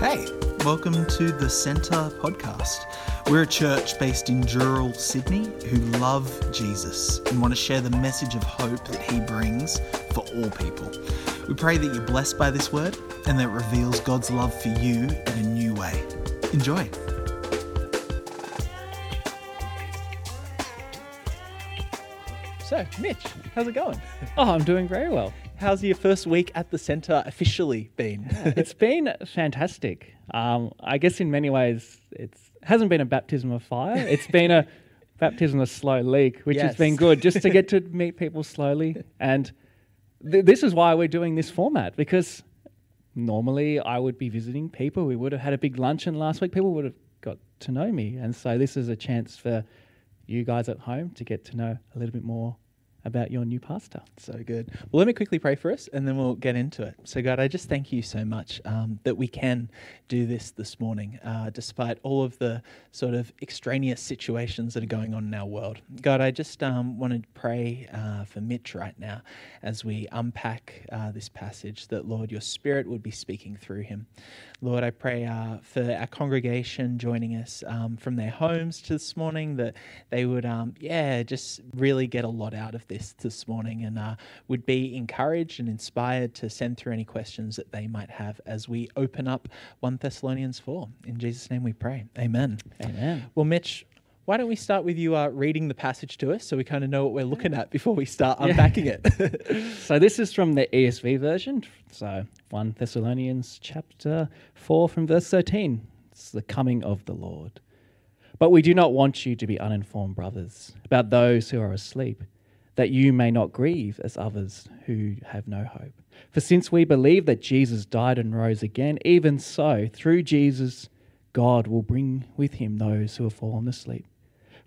Hey, welcome to the Centre podcast. We're a church based in Dural, Sydney, who love Jesus and want to share the message of hope that he brings for all people. We pray that you're blessed by this word and that it reveals God's love for you in a new way. Enjoy. So, Mitch, how's it going? Oh, I'm doing very well. How's your first week at the centre officially been? It's been fantastic. Um, I guess in many ways, it hasn't been a baptism of fire. It's been a baptism of slow leak, which has been good just to get to meet people slowly. And th- this is why we're doing this format because normally I would be visiting people. We would have had a big luncheon last week. People would have got to know me, and so this is a chance for you guys at home to get to know a little bit more about your new pastor. So good. Well, let me quickly pray for us and then we'll get into it. So, God, I just thank you so much um, that we can do this this morning, uh, despite all of the sort of extraneous situations that are going on in our world. God, I just um, want to pray uh, for Mitch right now as we unpack uh, this passage that, Lord, your spirit would be speaking through him. Lord, I pray uh, for our congregation joining us um, from their homes to this morning that they would, um, yeah, just really get a lot out of this this morning and uh, would be encouraged and inspired to send through any questions that they might have as we open up 1 Thessalonians 4. In Jesus' name we pray. Amen. Amen. Well, Mitch, why don't we start with you uh, reading the passage to us so we kind of know what we're looking at before we start unpacking it? So this is from the ESV version. So 1 Thessalonians chapter 4 from verse 13. It's the coming of the Lord. But we do not want you to be uninformed, brothers, about those who are asleep, that you may not grieve as others who have no hope. For since we believe that Jesus died and rose again, even so, through Jesus, God will bring with him those who have fallen asleep.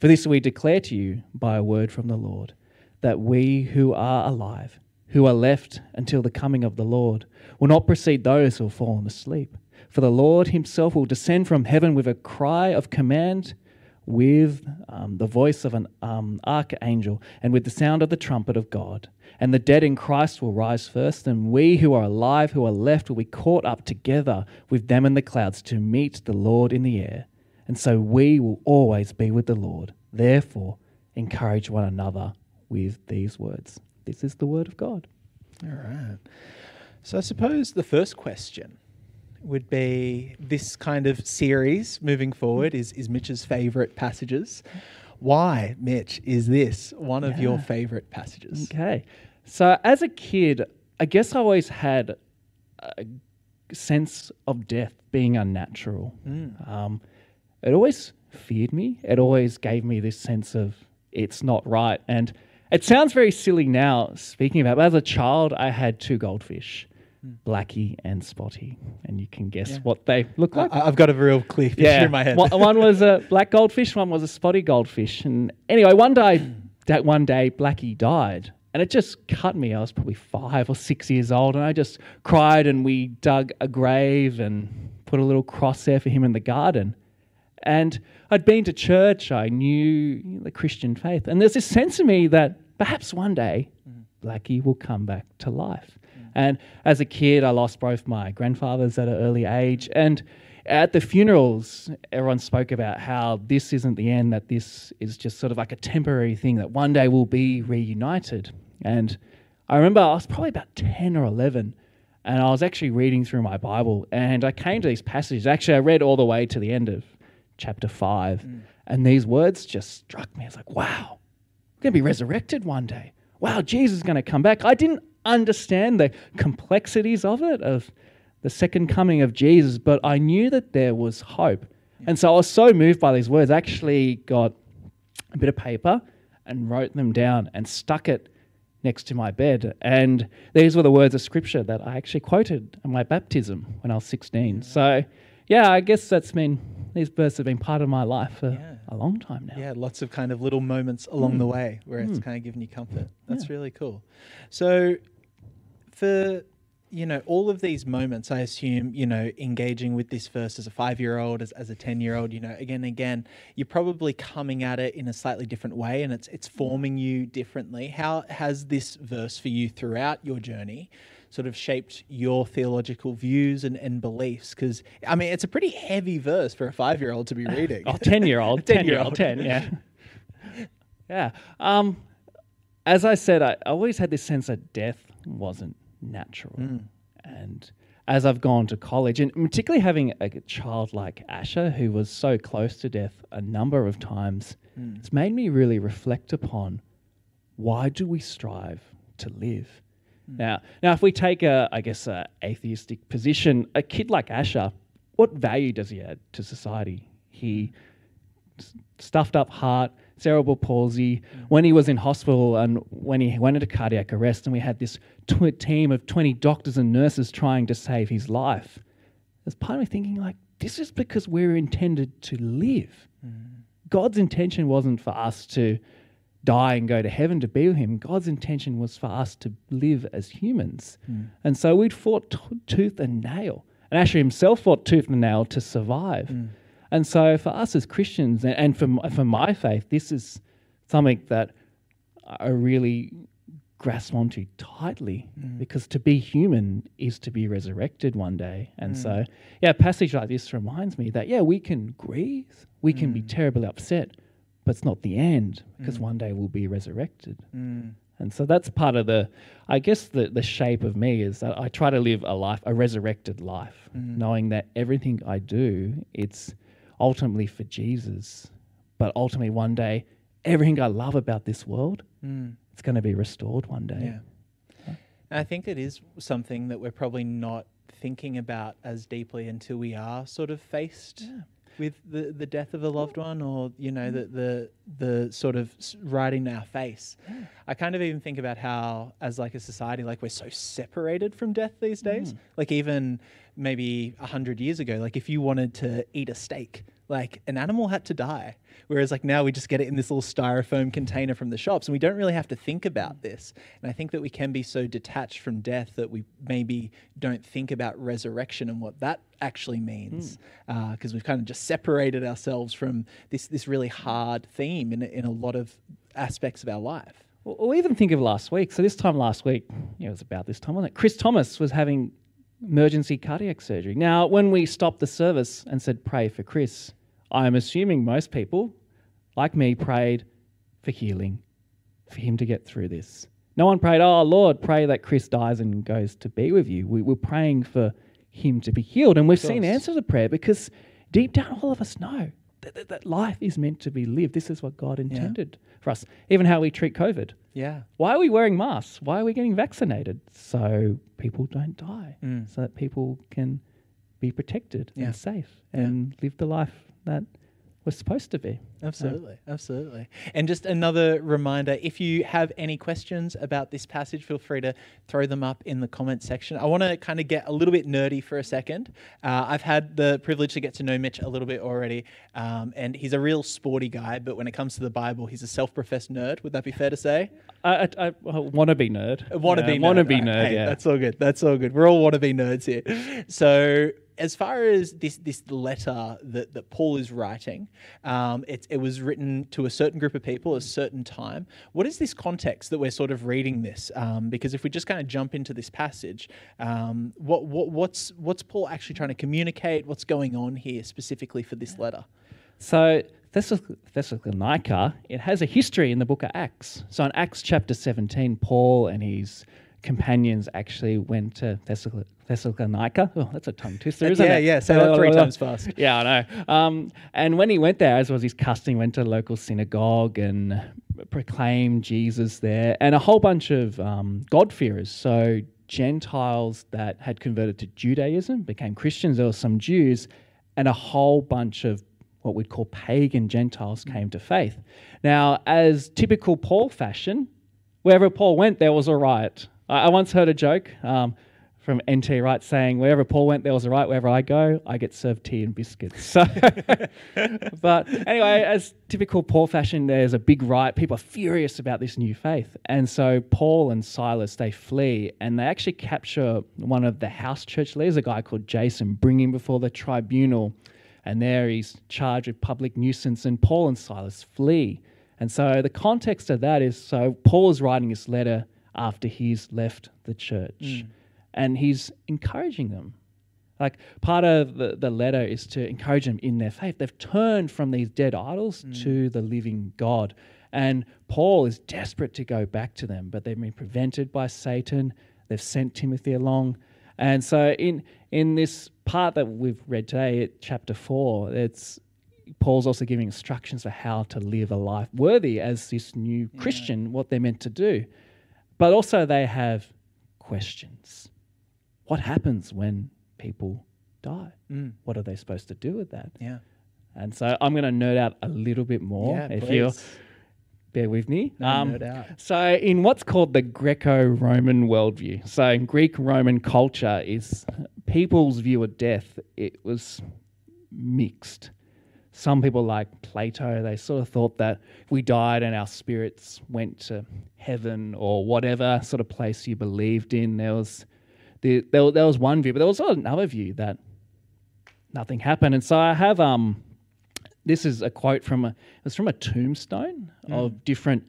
For this we declare to you by a word from the Lord, that we who are alive, who are left until the coming of the Lord, will not precede those who have fallen asleep. For the Lord himself will descend from heaven with a cry of command, with um, the voice of an um, archangel, and with the sound of the trumpet of God. And the dead in Christ will rise first, and we who are alive, who are left, will be caught up together with them in the clouds to meet the Lord in the air. And so we will always be with the Lord. Therefore, encourage one another with these words. This is the word of God. All right. So I suppose the first question would be this kind of series moving forward is, is Mitch's favorite passages. Why, Mitch, is this one of your favorite passages? Okay. So as a kid, I guess I always had a sense of death being unnatural. Um, it always feared me. It always gave me this sense of it's not right. And it sounds very silly now speaking about, but as a child, I had two goldfish, Hmm. Blackie and Spotty, and you can guess Yeah. what they look like. I've got a real clear picture in my head. One, one was a black goldfish, one was a spotty goldfish. And anyway, one day, hmm. that one day, Blackie died. And it just cut me. I was probably five or six years old, and I just cried. And we dug a grave and put a little cross there for him in the garden. And I'd been to church. I knew the Christian faith, and there's this sense in me that perhaps one day hmm. Blackie will come back to life. And as a kid, I lost both my grandfathers at an early age. And at the funerals, everyone spoke about how this isn't the end, that this is just sort of like a temporary thing, that one day we'll be reunited. And I remember I was probably about 10 or 11, and I was actually reading through my Bible, and I came to these passages. Actually, I read all the way to the end of chapter 5, mm. and these words just struck me. I was like, wow, we're going to be resurrected one day. Wow, Jesus is going to come back. I didn't understand the complexities of it, of the second coming of Jesus, but I knew that there was hope. And so I was so moved by these words. I actually got a bit of paper and wrote them down and stuck it next to my bed. And these were the words of scripture that I actually quoted at my baptism when I was 16. So, yeah, I guess that's been, these verses have been part of my life for Yeah. a long time now. Yeah, lots of kind of little moments along the mm. way where it's mm. kind of giving you comfort. That's really cool. So, for you know all of these moments, I assume you know engaging with this verse as a five-year-old, as, as a ten-year-old, you know, again and again, you're probably coming at it in a slightly different way, and it's it's forming you differently. How has this verse for you throughout your journey sort of shaped your theological views and, and beliefs? Because, I mean, it's a pretty heavy verse for a five year old to be reading. Oh, 10 year old. 10 year old. 10, yeah. yeah. Um, as I said, I always had this sense that death wasn't natural. Mm. And as I've gone to college, and particularly having a child like Asher, who was so close to death a number of times, mm. it's made me really reflect upon why do we strive to live? Mm. Now, now, if we take a, I guess, a atheistic position, a kid like Asher, what value does he add to society? He s- stuffed up heart, cerebral palsy. When he was in hospital and when he went into cardiac arrest, and we had this tw- team of 20 doctors and nurses trying to save his life, there's part of me thinking, like, this is because we're intended to live. Mm. God's intention wasn't for us to die and go to heaven to be with Him. God's intention was for us to live as humans. Mm. And so we'd fought t- tooth and nail. And Asher himself fought tooth and nail to survive. Mm. And so for us as Christians, and, for, for my faith, this is something that I really grasp onto tightly mm. because to be human is to be resurrected one day. And mm. so, yeah, a passage like this reminds me that, yeah, we can grieve, we can be mm. terribly upset, but it's not the end because one day we'll be resurrected. And so that's part of the, I guess, the, the shape of me is that I try to live a life, a resurrected life, knowing that everything I do, it's ultimately for Jesus. But ultimately, one day, everything I love about this world, hmm. it's going to be restored one day. Yeah. I think it is something that we're probably not thinking about as deeply until we are sort of faced with the, the death of a loved one or, you know, the, the, the sort of right in our face. I kind of even think about how, as like a society, like we're so separated from death these days. Hmm. Like even maybe a hundred years ago, like if you wanted to eat a steak, like an animal had to die. Whereas like now we just get it in this little styrofoam container from the shops and we don't really have to think about this. And I think that we can be so detached from death that we maybe don't think about resurrection and what that actually means hmm. uh, because we've kind of just separated ourselves from this this really hard theme in, a- in a lot of aspects of our life. Or, even think of last week. So this time last week, yeah, it was about this time, wasn't it? Chris Thomas was having emergency cardiac surgery. Now, when we stopped the service and said pray for Chris, I'm assuming most people, like me, prayed for healing, for him to get through this. No one prayed, oh Lord, pray that Chris dies and goes to be with you. We were praying for him to be healed. And we've seen answer to prayer because deep down all of us know that, that, that life is meant to be lived. This is what God intended for us. Even how we treat COVID. Yeah. Why are we wearing masks? Why are we getting vaccinated? So people don't die, mm. so that people can be protected Yeah. and safe and live the life that we're supposed to be. Absolutely, absolutely. And just another reminder if you have any questions about this passage, feel free to throw them up in the comment section. I want to kind of get a little bit nerdy for a second. Uh, I've had the privilege to get to know Mitch a little bit already, um, and he's a real sporty guy, but when it comes to the Bible, he's a self professed nerd. Would that be fair to say? I, I, I want to be nerd. Wannabe yeah, nerd. Wannabe Right. nerd. Hey, yeah. That's all good. That's all good. We're all wannabe nerds here. So as far as this this letter that, that Paul is writing, um, it, it was written to a certain group of people at a certain time. What is this context that we're sort of reading this? Um, because if we just kind of jump into this passage, um, what, what what's what's Paul actually trying to communicate? What's going on here specifically for this letter? So Thessal- Thessalonica, it has a history in the book of Acts. So in Acts chapter 17, Paul and his companions actually went to Thessal- Thessalonica. Oh, that's a tongue twister, isn't yeah, it? yeah. yeah. Say that three times fast. Yeah, I know. Um, and when he went there, as was his custom, he went to a local synagogue and proclaimed Jesus there, and a whole bunch of um, God-fearers. So Gentiles that had converted to Judaism became Christians. There were some Jews, and a whole bunch of what we'd call pagan Gentiles came to faith. Now, as typical Paul fashion, wherever Paul went, there was a riot. I, I once heard a joke um, from NT Wright saying, "Wherever Paul went, there was a right. Wherever I go, I get served tea and biscuits." So, but anyway, as typical Paul fashion, there's a big riot. People are furious about this new faith, and so Paul and Silas they flee, and they actually capture one of the house church leaders, a guy called Jason, bring him before the tribunal, and there he's charged with public nuisance, and Paul and Silas flee. And so the context of that is so Paul is writing this letter after he's left the church. Mm. And he's encouraging them. Like part of the, the letter is to encourage them in their faith. They've turned from these dead idols mm. to the living God. And Paul is desperate to go back to them, but they've been prevented by Satan. They've sent Timothy along. And so in in this part that we've read today, chapter four, it's Paul's also giving instructions for how to live a life worthy as this new Christian, what they're meant to do. But also they have questions. What happens when people die? Mm. What are they supposed to do with that? Yeah. And so I'm going to nerd out a little bit more yeah, if you bear with me. No, Um, no doubt. so, in what's called the Greco Roman worldview, so in Greek Roman culture, is people's view of death, it was mixed. Some people, like Plato, they sort of thought that if we died and our spirits went to heaven or whatever sort of place you believed in. There was, the, there, there was one view, but there was another view that nothing happened. And so I have um, this is a quote from a it was from a tombstone of different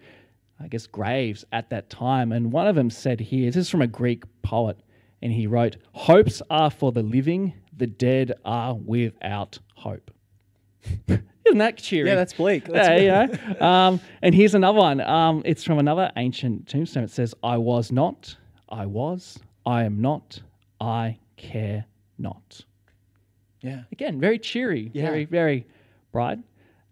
I guess graves at that time and one of them said here this is from a Greek poet and he wrote hopes are for the living the dead are without hope isn't that cheery Yeah, that's bleak. That's yeah, you know. um, and here's another one. Um, it's from another ancient tombstone. It says, "I was not, I was, I am not, I care not." Yeah. Again, very cheery, Yeah. very, very bright.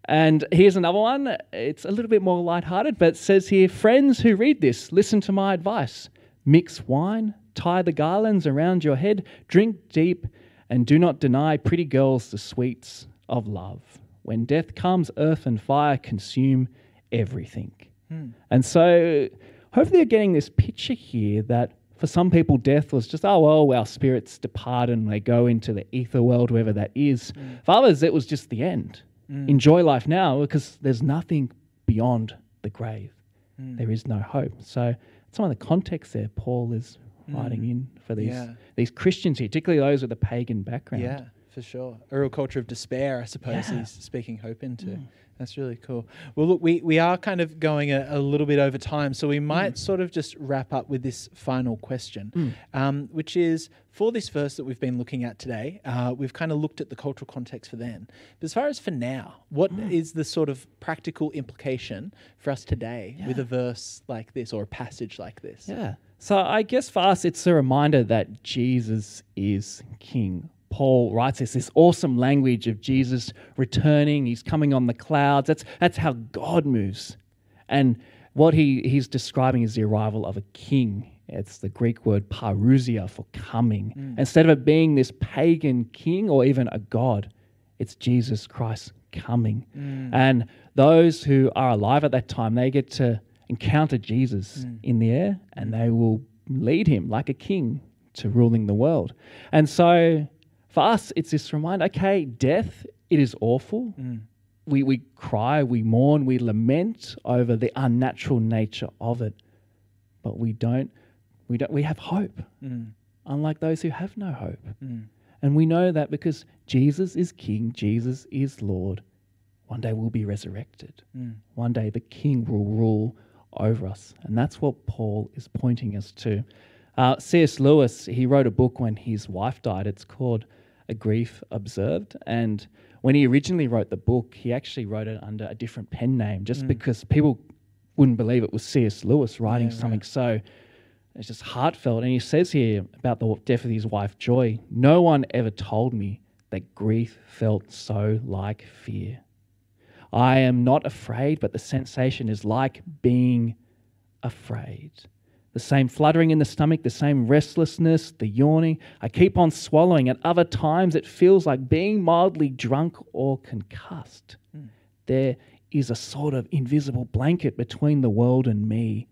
And here's another one. It's a little bit more lighthearted, but it says here Friends who read this, listen to my advice. Mix wine, tie the garlands around your head, drink deep, and do not deny pretty girls the sweets of love. When death comes, earth and fire consume everything. Hmm. And so, hopefully, you're getting this picture here that for some people, death was just, oh, well, our spirits depart and they go into the ether world, wherever that is. Mm. For others, it was just the end. Mm. Enjoy life now because there's nothing beyond the grave. Mm. There is no hope. So, some of the context there, Paul is writing in for these, Yeah. these Christians here, particularly those with a pagan background. Yeah, for sure. A real culture of despair, I suppose, Yeah. he's speaking hope into. That's really cool. Well, look, we, we are kind of going a, a little bit over time, so we might sort of just wrap up with this final question, um, which is for this verse that we've been looking at today, uh, we've kind of looked at the cultural context for then. But as far as for now, what is the sort of practical implication for us today with a verse like this or a passage like this? Yeah. So I guess for us, it's a reminder that Jesus is King. Paul writes this, this awesome language of Jesus returning. He's coming on the clouds. That's, that's how God moves. And what he, he's describing is the arrival of a king. It's the Greek word parousia for coming. Mm. Instead of it being this pagan king or even a god, it's Jesus Christ coming. Mm. And those who are alive at that time, they get to encounter Jesus mm. in the air and they will lead him like a king to ruling the world. And so for us, it's this reminder okay, death, it is awful. Mm. We, we cry, we mourn, we lament over the unnatural nature of it, but we don't, we don't, we have hope, mm. unlike those who have no hope. Mm. And we know that because Jesus is King, Jesus is Lord, one day we'll be resurrected. One day the King will rule over us. And that's what Paul is pointing us to. Uh, C.S. Lewis, he wrote a book when his wife died. It's called A Grief Observed. And when he originally wrote the book, he actually wrote it under a different pen name just mm. because people wouldn't believe it was C.S. Lewis writing something so it's just heartfelt. And he says here about the death of his wife, Joy no one ever told me that grief felt so like fear. I am not afraid, but the sensation is like being afraid. The same fluttering in the stomach, the same restlessness, the yawning. I keep on swallowing. At other times, it feels like being mildly drunk or concussed. Hmm. There is a sort of invisible blanket between the world and me.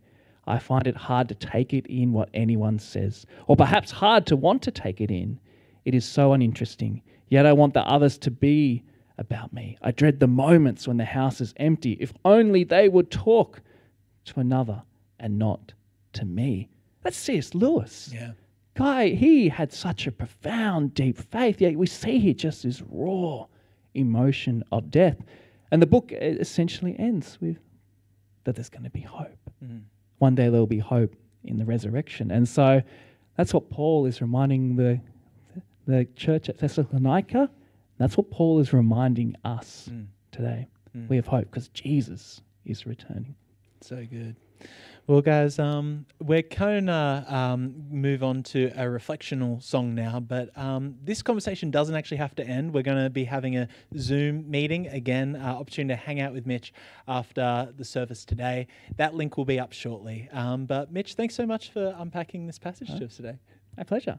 I find it hard to take it in what anyone says, or perhaps hard to want to take it in. It is so uninteresting. Yet I want the others to be about me. I dread the moments when the house is empty. If only they would talk to another and not to me. That's C.S. Lewis. Yeah. Guy, he had such a profound, deep faith, yet we see here just this raw emotion of death. And the book uh, essentially ends with that there's going to be hope. Mm-hmm. One day there will be hope in the resurrection. And so That's what Paul is reminding the, the church at Thessalonica. That's what Paul is reminding us mm. today. Mm. We have hope because Jesus is returning. So good. Well, guys, um, we're going to um, move on to a reflectional song now, but um, this conversation doesn't actually have to end. We're going to be having a Zoom meeting again, uh, opportunity to hang out with Mitch after the service today. That link will be up shortly. Um, but, Mitch, thanks so much for unpacking this passage to us today. My pleasure.